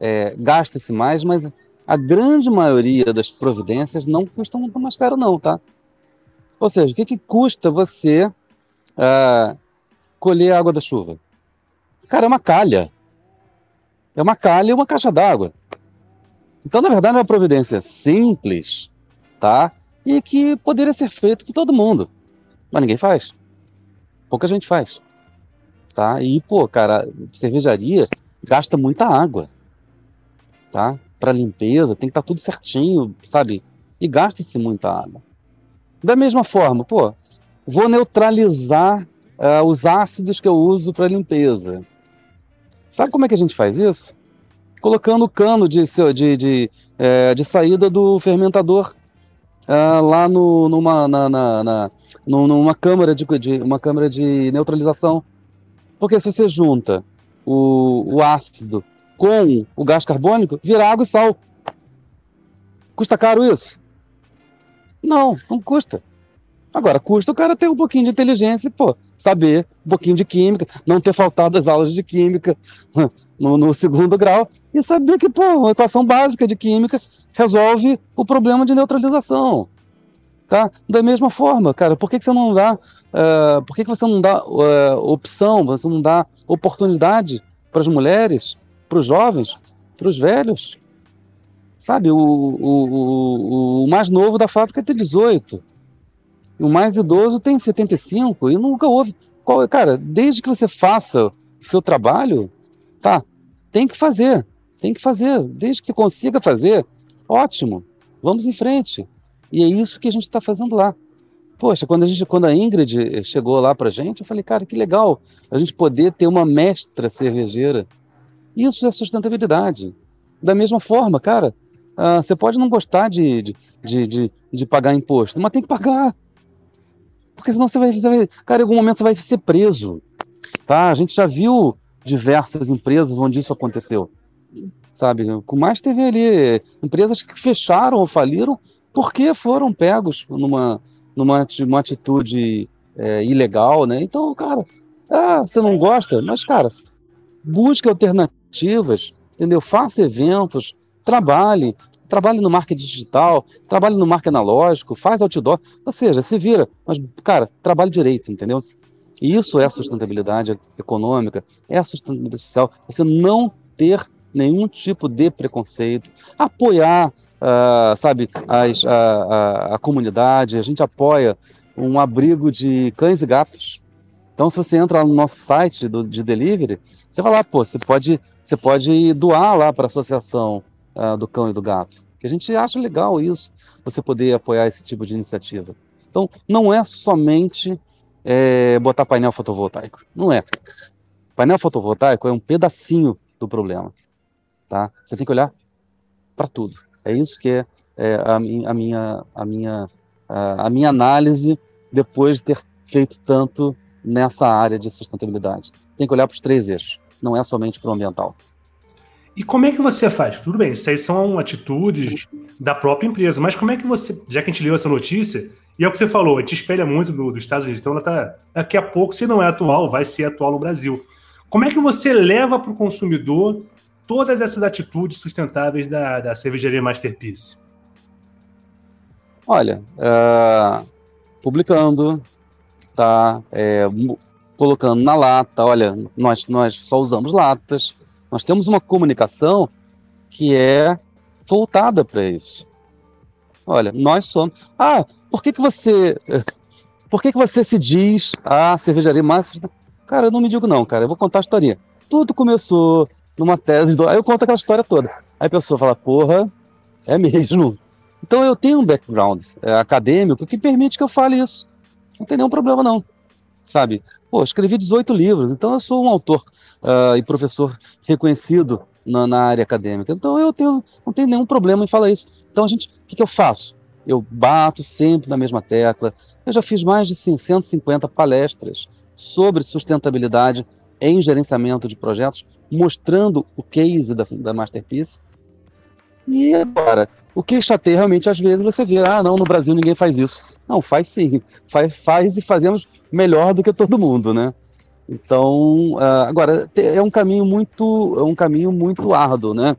é, gasta-se mais, mas a grande maioria das providências não custam muito mais caro, não, tá? Ou seja, o que, que custa você uh, colher a água da chuva? Cara, é uma calha. É uma calha e uma caixa d'água. Então, na verdade, é uma providência simples, tá? E que poderia ser feito por todo mundo. Mas ninguém faz. Pouca gente faz. Tá? E, pô, cara, cervejaria gasta muita água. Tá? para limpeza, tem que estar tá tudo certinho, sabe? E gasta-se muita água. Da mesma forma, pô, vou neutralizar uh, os ácidos que eu uso para limpeza. Sabe como é que a gente faz isso? Colocando o cano de, de, de, é, de saída do fermentador uh, lá no, numa, na, na, na, numa, câmara de, de, uma câmara de neutralização. Porque se você junta o, o ácido com o gás carbônico vira água e sal. Custa caro isso? Não, não custa. Agora, custa o cara ter um pouquinho de inteligência pô, saber um pouquinho de química, não ter faltado as aulas de química (laughs) no, no, segundo grau e saber que, pô, uma equação básica de química resolve o problema de neutralização. Tá? Da mesma forma, cara, por que, que você não dá, uh, por que, que você não dá uh, opção, você não dá oportunidade para as mulheres para os jovens, para os velhos. Sabe, o, o, o, o, mais novo da fábrica tem 18. O mais idoso tem 75 e nunca houve. Qual, cara, desde que você faça o seu trabalho, tá, tem que fazer. Tem que fazer. Desde que você consiga fazer, ótimo. Vamos em frente. E é isso que a gente está fazendo lá. Poxa, quando a, gente, quando a Ingrid chegou lá para gente, eu falei, cara, que legal a gente poder ter uma mestra cervejeira isso é sustentabilidade. Da mesma forma, cara, uh, você pode não gostar de, de, de, de, de pagar imposto, mas tem que pagar. Porque senão você vai, você vai. Cara, em algum momento você vai ser preso. Tá? A gente já viu diversas empresas onde isso aconteceu. Sabe? Mais teve ali empresas que fecharam ou faliram porque foram pegos numa, numa, numa atitude é, ilegal, né? Então, cara, ah, você não gosta, mas, cara, busque alternativas ativas, entendeu? Faça eventos, trabalhe, trabalhe no marketing digital, trabalhe no marketing analógico, faz outdoor, ou seja, se vira, mas, cara, trabalhe direito, entendeu? Isso é sustentabilidade econômica, é sustentabilidade social, você não ter nenhum tipo de preconceito, apoiar, uh, sabe, as, a, a, a comunidade, a gente apoia um abrigo de cães e gatos, então, se você entra no nosso site do, de delivery, você vai lá, pô, você pode, você pode doar lá para a associação uh, do cão e do gato. Que a gente acha legal isso, você poder apoiar esse tipo de iniciativa. Então, não é somente é, botar painel fotovoltaico. Não é. Painel fotovoltaico é um pedacinho do problema. Tá? Você tem que olhar para tudo. É isso que é, é a, a, minha, a, minha, a, a minha análise depois de ter feito tanto nessa área de sustentabilidade. Tem que olhar para os três eixos, não é somente para o ambiental. E como é que você faz? Tudo bem, isso aí são atitudes da própria empresa, mas como é que você, já que a gente leu essa notícia, e é o que você falou, a gente espelha muito do, dos Estados Unidos, então ela tá, daqui a pouco, se não é atual, vai ser atual no Brasil. Como é que você leva para o consumidor todas essas atitudes sustentáveis da, da cervejaria Masterpiece? Olha, uh, publicando, tá é, colocando na lata, olha, nós, nós só usamos latas, nós temos uma comunicação que é voltada para isso. Olha, nós somos. Ah, por que, que você. (laughs) Por que, que você se diz a ah, cervejaria mais. Cara, eu não me digo não, cara. Eu vou contar a historinha. Tudo começou numa tese. Do... Aí eu conto aquela história toda. Aí a pessoa fala, porra, é mesmo. Então eu tenho um background é, acadêmico que permite que eu fale isso. Não tem nenhum problema, não. Sabe? Pô, escrevi 18 livros, então eu sou um autor uh, e professor reconhecido na, na, área acadêmica. Então eu tenho, não tenho nenhum problema em falar isso. Então a gente, o que, que eu faço? Eu bato sempre na mesma tecla. Eu já fiz mais de 150 palestras sobre sustentabilidade em gerenciamento de projetos, mostrando o case da, da Masterpiece. E agora, o que chateia realmente, às vezes, você vê, ah, não, no Brasil ninguém faz isso. Não, faz sim. Faz, faz e fazemos melhor do que todo mundo, né? Então, uh, agora, é um caminho muito, é um caminho muito árduo, né?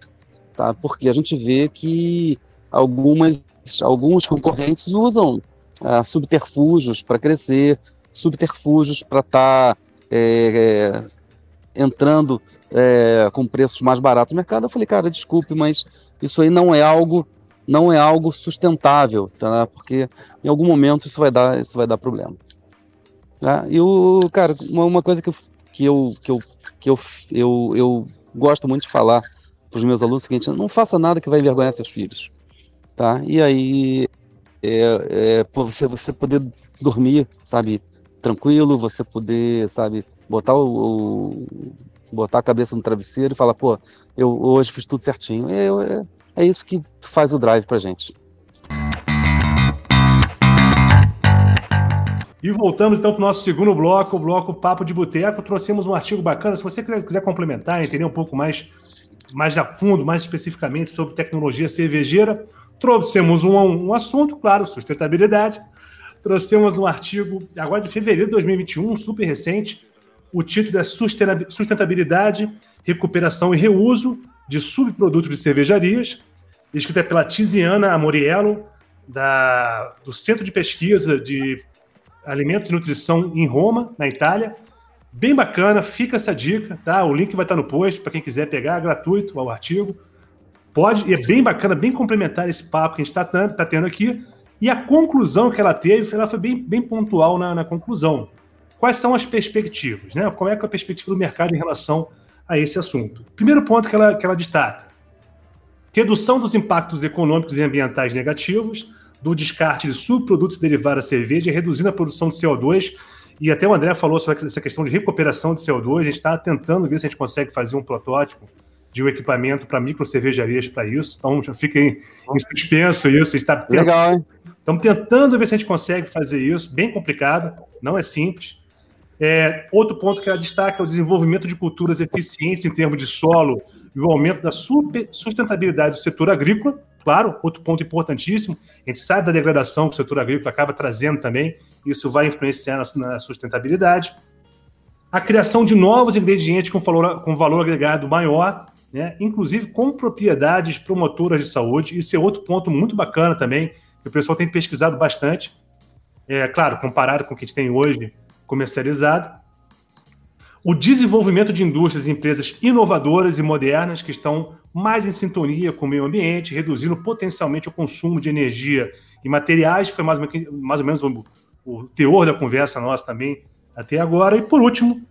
Tá? Porque a gente vê que algumas, alguns concorrentes usam uh, subterfúgios para crescer, subterfúgios para estar tá, é, entrando é, com preços mais baratos no mercado. Eu falei, cara, desculpe, mas isso aí não é algo não é algo sustentável, tá? Porque em algum momento isso vai dar isso vai dar problema. Tá? E o cara, uma, uma coisa que eu que eu que eu que eu, eu, eu gosto muito de falar para os meus alunos é o seguinte: não faça nada que vai envergonhar seus filhos, tá? E aí é, é, você você poder dormir, sabe, tranquilo, você poder, sabe, botar o, o, botar a cabeça no travesseiro e falar, pô, eu hoje fiz tudo certinho. É, é, é isso que faz o drive pra gente. E voltamos então para o nosso segundo bloco, o bloco Papo de Boteco. Trouxemos um artigo bacana. Se você quiser, quiser complementar, entender um pouco mais, mais a fundo, mais especificamente sobre tecnologia cervejeira, trouxemos um, um assunto, claro, sustentabilidade. Trouxemos um artigo agora de fevereiro de 2021, super recente. O título é Sustentabilidade, Recuperação e Reuso de Subprodutos de Cervejarias, escrita pela Tiziana Amoriello, da, do Centro de Pesquisa de Alimentos e Nutrição em Roma, na Itália. Bem bacana, fica essa dica, tá? O link vai estar no post para quem quiser pegar, gratuito o artigo. Pode, e é bem bacana, bem complementar esse papo que a gente está tá tendo aqui. E a conclusão que ela teve, ela foi bem, bem pontual na, na conclusão. Quais são as perspectivas? Né? Qual é, é a perspectiva do mercado em relação a esse assunto? Primeiro ponto que ela, que ela destaca: redução dos impactos econômicos e ambientais negativos, do descarte de subprodutos derivados da cerveja, reduzindo a produção de CO2. E até o André falou sobre essa questão de recuperação de CO2. A gente está tentando ver se a gente consegue fazer um protótipo de um equipamento para micro cervejarias para isso. Então já fica em, em suspenso isso. Está Legal, hein? Estamos tentando ver se a gente consegue fazer isso, bem complicado, não é simples. É, outro ponto que ela destaca é o desenvolvimento de culturas eficientes em termos de solo e o aumento da sustentabilidade do setor agrícola. Claro, outro ponto importantíssimo, a gente sabe da degradação que o setor agrícola acaba trazendo também, isso vai influenciar na sustentabilidade. A criação de novos ingredientes com valor, com valor agregado maior, né? inclusive com propriedades promotoras de saúde. Isso é outro ponto muito bacana também, que o pessoal tem pesquisado bastante. É claro, comparado com o que a gente tem hoje comercializado. O desenvolvimento de indústrias e empresas inovadoras e modernas que estão mais em sintonia com o meio ambiente, reduzindo potencialmente o consumo de energia e materiais, foi mais, ou menos o, o teor da conversa nossa também até agora. E por último,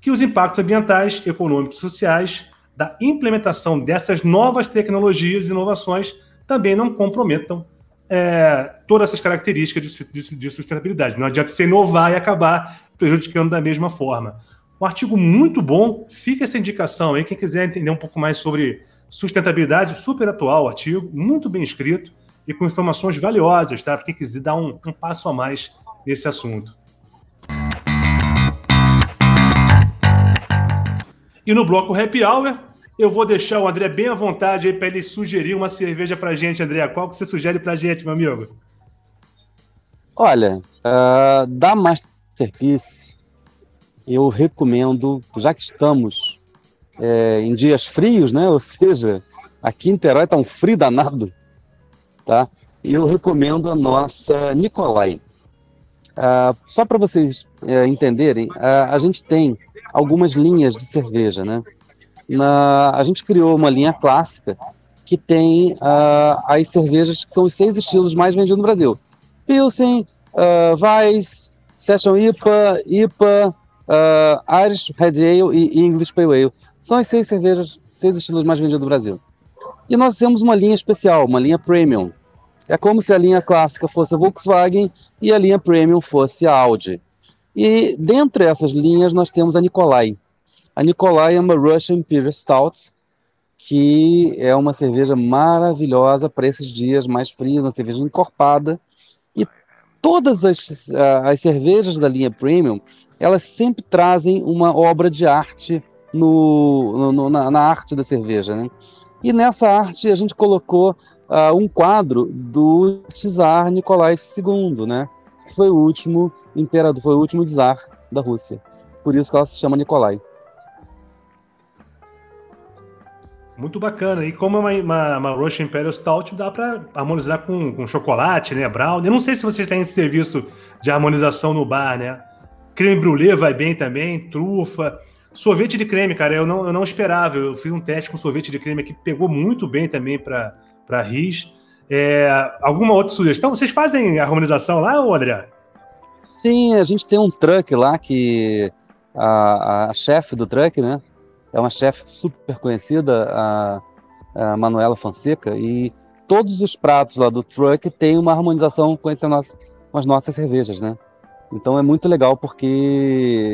que os impactos ambientais, econômicos e sociais da implementação dessas novas tecnologias e inovações também não comprometam é, todas essas características de, de, de, sustentabilidade. Não adianta você inovar e acabar prejudicando da mesma forma. Um artigo muito bom, fica essa indicação aí, quem quiser entender um pouco mais sobre sustentabilidade, super atual o artigo, muito bem escrito e com informações valiosas, tá? Para quem quiser dar um, um passo a mais nesse assunto. E no bloco Happy Hour, eu vou deixar o André bem à vontade aí para ele sugerir uma cerveja para gente, André. Qual que você sugere para gente, meu amigo? Olha, uh, da Masterpiece, eu recomendo, já que estamos é, em dias frios, né? (laughs) Ou seja, aqui em Terói está um frio danado, tá? Eu recomendo a nossa Nicolai. Uh, só para vocês uh, entenderem, uh, a gente tem algumas linhas de cerveja, né? Na, a gente criou uma linha clássica que tem as cervejas que são os seis estilos mais vendidos no Brasil: Pilsen, uh, Weiss, Session IPA, IPA, Irish Red Ale e English Pale Ale. São as seis cervejas, seis estilos mais vendidos do Brasil. E nós temos uma linha especial, uma linha premium, é como se a linha clássica fosse a Volkswagen e a linha Premium fosse a Audi. E dentre essas linhas nós temos a Nikolai. A Nikolai é uma Russian Imperial Stout, que é uma cerveja maravilhosa para esses dias mais frios, uma cerveja encorpada. Todas as, as cervejas da linha Premium, elas sempre trazem uma obra de arte no, no na, na, arte da cerveja. Né? E nessa arte a gente colocou uh, um quadro do czar Nicolai II, né? Que foi o último imperador, foi o último czar da Rússia. Por isso que ela se chama Nicolai. Muito bacana. E como é uma, uma, uma Russian Imperial Stout, dá para harmonizar com, com chocolate, né? Brown. Eu não sei se vocês têm esse serviço de harmonização no bar, né? Creme brulee vai bem também, trufa. Sorvete de creme, cara, eu não, eu não esperava. Eu fiz um teste com sorvete de creme que pegou muito bem também para RIS. É, alguma outra sugestão? Vocês fazem harmonização lá, ou André? Sim, a gente tem um truck lá que a, a chefe do truck, né? É uma chefe super conhecida, a, a Manuela Fonseca, e todos os pratos lá do truck têm uma harmonização com, esse com as nossas cervejas, né? Então é muito legal porque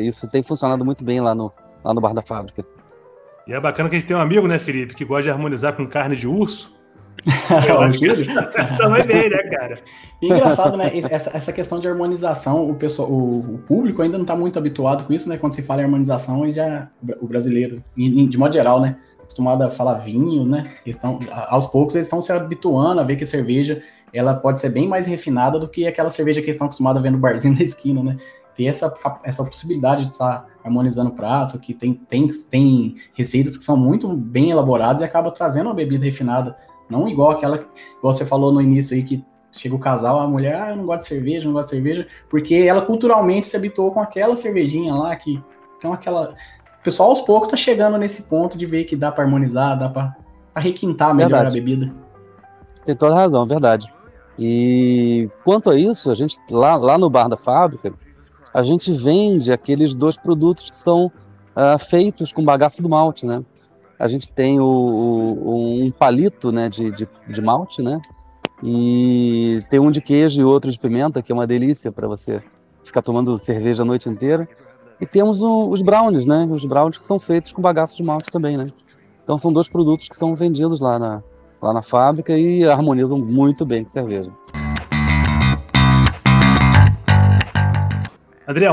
isso tem funcionado muito bem lá no, lá no bar da fábrica. E é bacana que a gente tem um amigo, né, Felipe, que gosta de harmonizar com carne de urso. (laughs) Eu acho que essa vai bem, né, cara? (laughs) E engraçado, né? Essa, essa questão de harmonização, o, pessoal, o, o público ainda não está muito habituado com isso, né? Quando se fala em harmonização, já o brasileiro, de modo geral, né? Acostumado a falar vinho, né? Estão, aos poucos eles estão se habituando a ver que a cerveja ela pode ser bem mais refinada do que aquela cerveja que eles estão acostumados a ver no barzinho (laughs) da esquina, né? Ter essa, essa possibilidade de estar harmonizando o prato, que tem, tem, tem receitas que são muito bem elaboradas e acaba trazendo uma bebida refinada não igual aquela, igual você falou no início aí, que chega o casal, a mulher, ah, eu não gosto de cerveja, não gosto de cerveja, porque ela culturalmente se habituou com aquela cervejinha lá, que então aquela. O pessoal aos poucos tá chegando nesse ponto de ver que dá para harmonizar, dá para requintar melhor verdade. a bebida. Tem toda razão, verdade. E quanto a isso, a gente lá, lá no bar da fábrica, a gente vende aqueles dois produtos que são uh, feitos com bagaço do malte, né? A gente tem o, o, um palito né, de, de, de, malte, né? E tem um de queijo e outro de pimenta, que é uma delícia para você ficar tomando cerveja a noite inteira. E temos o, os brownies, né? Os brownies que são feitos com bagaço de malte também, né? Então são dois produtos que são vendidos lá na, lá na fábrica e harmonizam muito bem com cerveja.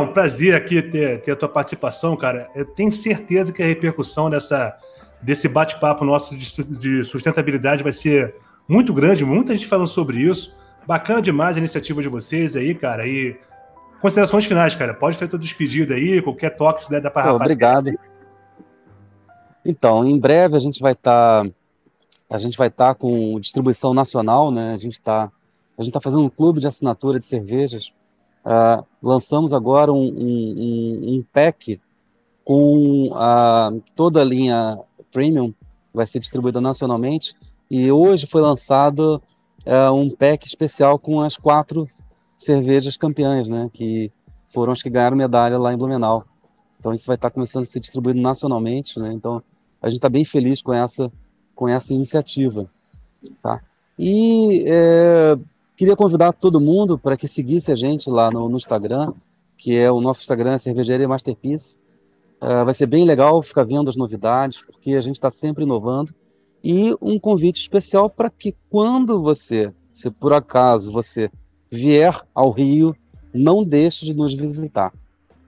Um prazer aqui ter, ter a tua participação, cara. Eu tenho certeza que a repercussão dessa, desse bate-papo nosso de sustentabilidade vai ser muito grande, muita gente falando sobre isso. Bacana demais a iniciativa de vocês aí, cara. E considerações finais, cara. Pode fazer tua despedida aí, qualquer toque se der para Obrigado. Então, em breve a gente vai estar tá, a gente vai estar tá com distribuição nacional, né? A gente está a gente está fazendo um clube de assinatura de cervejas. Uh, lançamos agora um, um, um pack com uh, toda a linha Premium, vai ser distribuída nacionalmente. E hoje foi lançado é, um pack especial com as quatro cervejas campeãs, né? Que foram as que ganharam medalha lá em Blumenau. Então isso vai estar começando a ser distribuído nacionalmente, né? Então a gente está bem feliz com essa com essa iniciativa, tá? E é, queria convidar todo mundo para que seguisse a gente lá no, no Instagram, que é o nosso Instagram é Cervejaria Masterpiece. Uh, vai ser bem legal ficar vendo as novidades, porque a gente está sempre inovando. E um convite especial para que quando você, se por acaso você vier ao Rio, não deixe de nos visitar,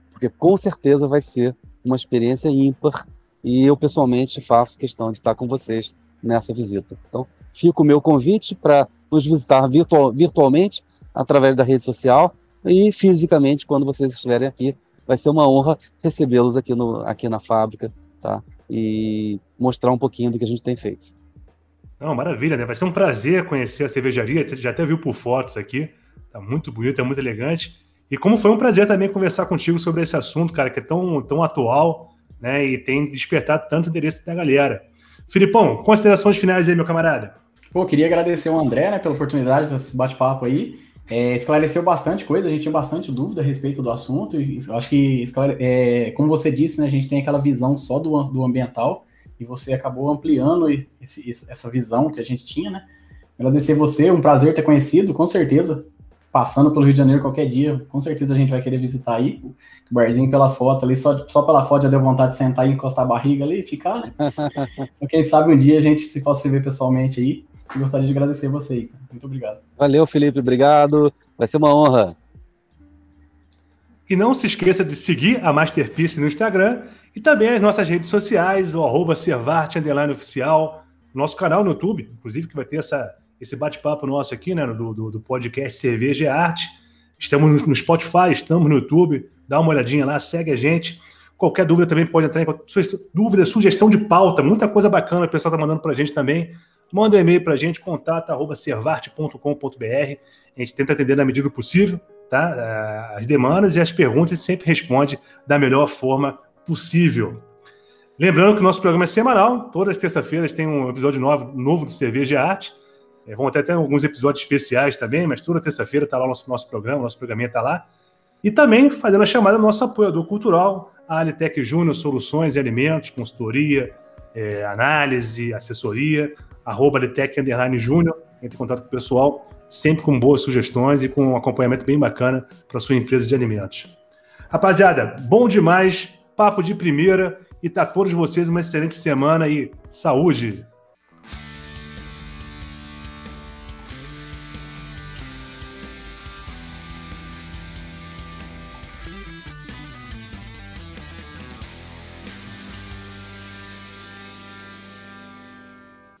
porque com certeza vai ser uma experiência ímpar e eu pessoalmente faço questão de estar com vocês nessa visita. Então, fica o meu convite para nos visitar virtual, virtualmente através da rede social e fisicamente quando vocês estiverem aqui vai ser uma honra recebê-los aqui, no, aqui na fábrica, tá? E mostrar um pouquinho do que a gente tem feito. Não, maravilha, né? Vai ser um prazer conhecer a cervejaria. Você já até viu por fotos aqui. Tá muito bonito, é muito elegante. E como foi um prazer também conversar contigo sobre esse assunto, cara, que é tão, tão atual, né? E tem despertado tanto interesse da galera. Filipão, considerações finais aí, meu camarada. Pô, queria agradecer ao André, né, pela oportunidade desse bate-papo aí. É, esclareceu bastante coisa, a gente tinha bastante dúvida a respeito do assunto. E acho que, é, como você disse, né, a gente tem aquela visão só do, do ambiental e você acabou ampliando esse, essa visão que a gente tinha, né? Agradecer você, um prazer ter conhecido, com certeza passando pelo Rio de Janeiro qualquer dia, com certeza a gente vai querer visitar aí. O barzinho pelas fotos ali, só, só pela foto já deu vontade de sentar e encostar a barriga ali e ficar, né? (laughs) então, quem sabe um dia a gente se possa se ver pessoalmente aí. E gostaria de agradecer você aí. Muito obrigado. Valeu, Felipe. Obrigado. Vai ser uma honra. E não se esqueça de seguir a Masterpiece no Instagram e também as nossas redes sociais, o arroba Servarte Oficial, nosso canal no YouTube, inclusive, que vai ter essa, esse bate-papo nosso aqui, né, do, do, do, podcast Cerveja e Arte. Estamos no Spotify, estamos no YouTube, dá uma olhadinha lá, segue a gente. Qualquer dúvida também pode entrar em dúvida, sugestão de pauta, muita coisa bacana o pessoal está mandando para a gente também. Manda um e-mail para a gente, contato.servarte.com.br. A gente tenta atender na medida do possível tá? as demandas e as perguntas e sempre responde da melhor forma possível. Lembrando que o nosso programa é semanal, todas as terças-feiras tem um episódio novo, novo de Cerveja e Arte. É, vão até ter alguns episódios especiais também, mas toda terça-feira está lá o nosso, nosso programa, nosso programinha está lá. E também fazendo a chamada do nosso apoiador cultural, a Alitec Júnior Soluções e Alimentos, consultoria, é, análise, assessoria, arroba Alitec Underline Júnior, entre em contato com o pessoal, sempre com boas sugestões e com um acompanhamento bem bacana para sua empresa de alimentos. Rapaziada, bom demais, papo de primeira e tá todos vocês uma excelente semana e saúde!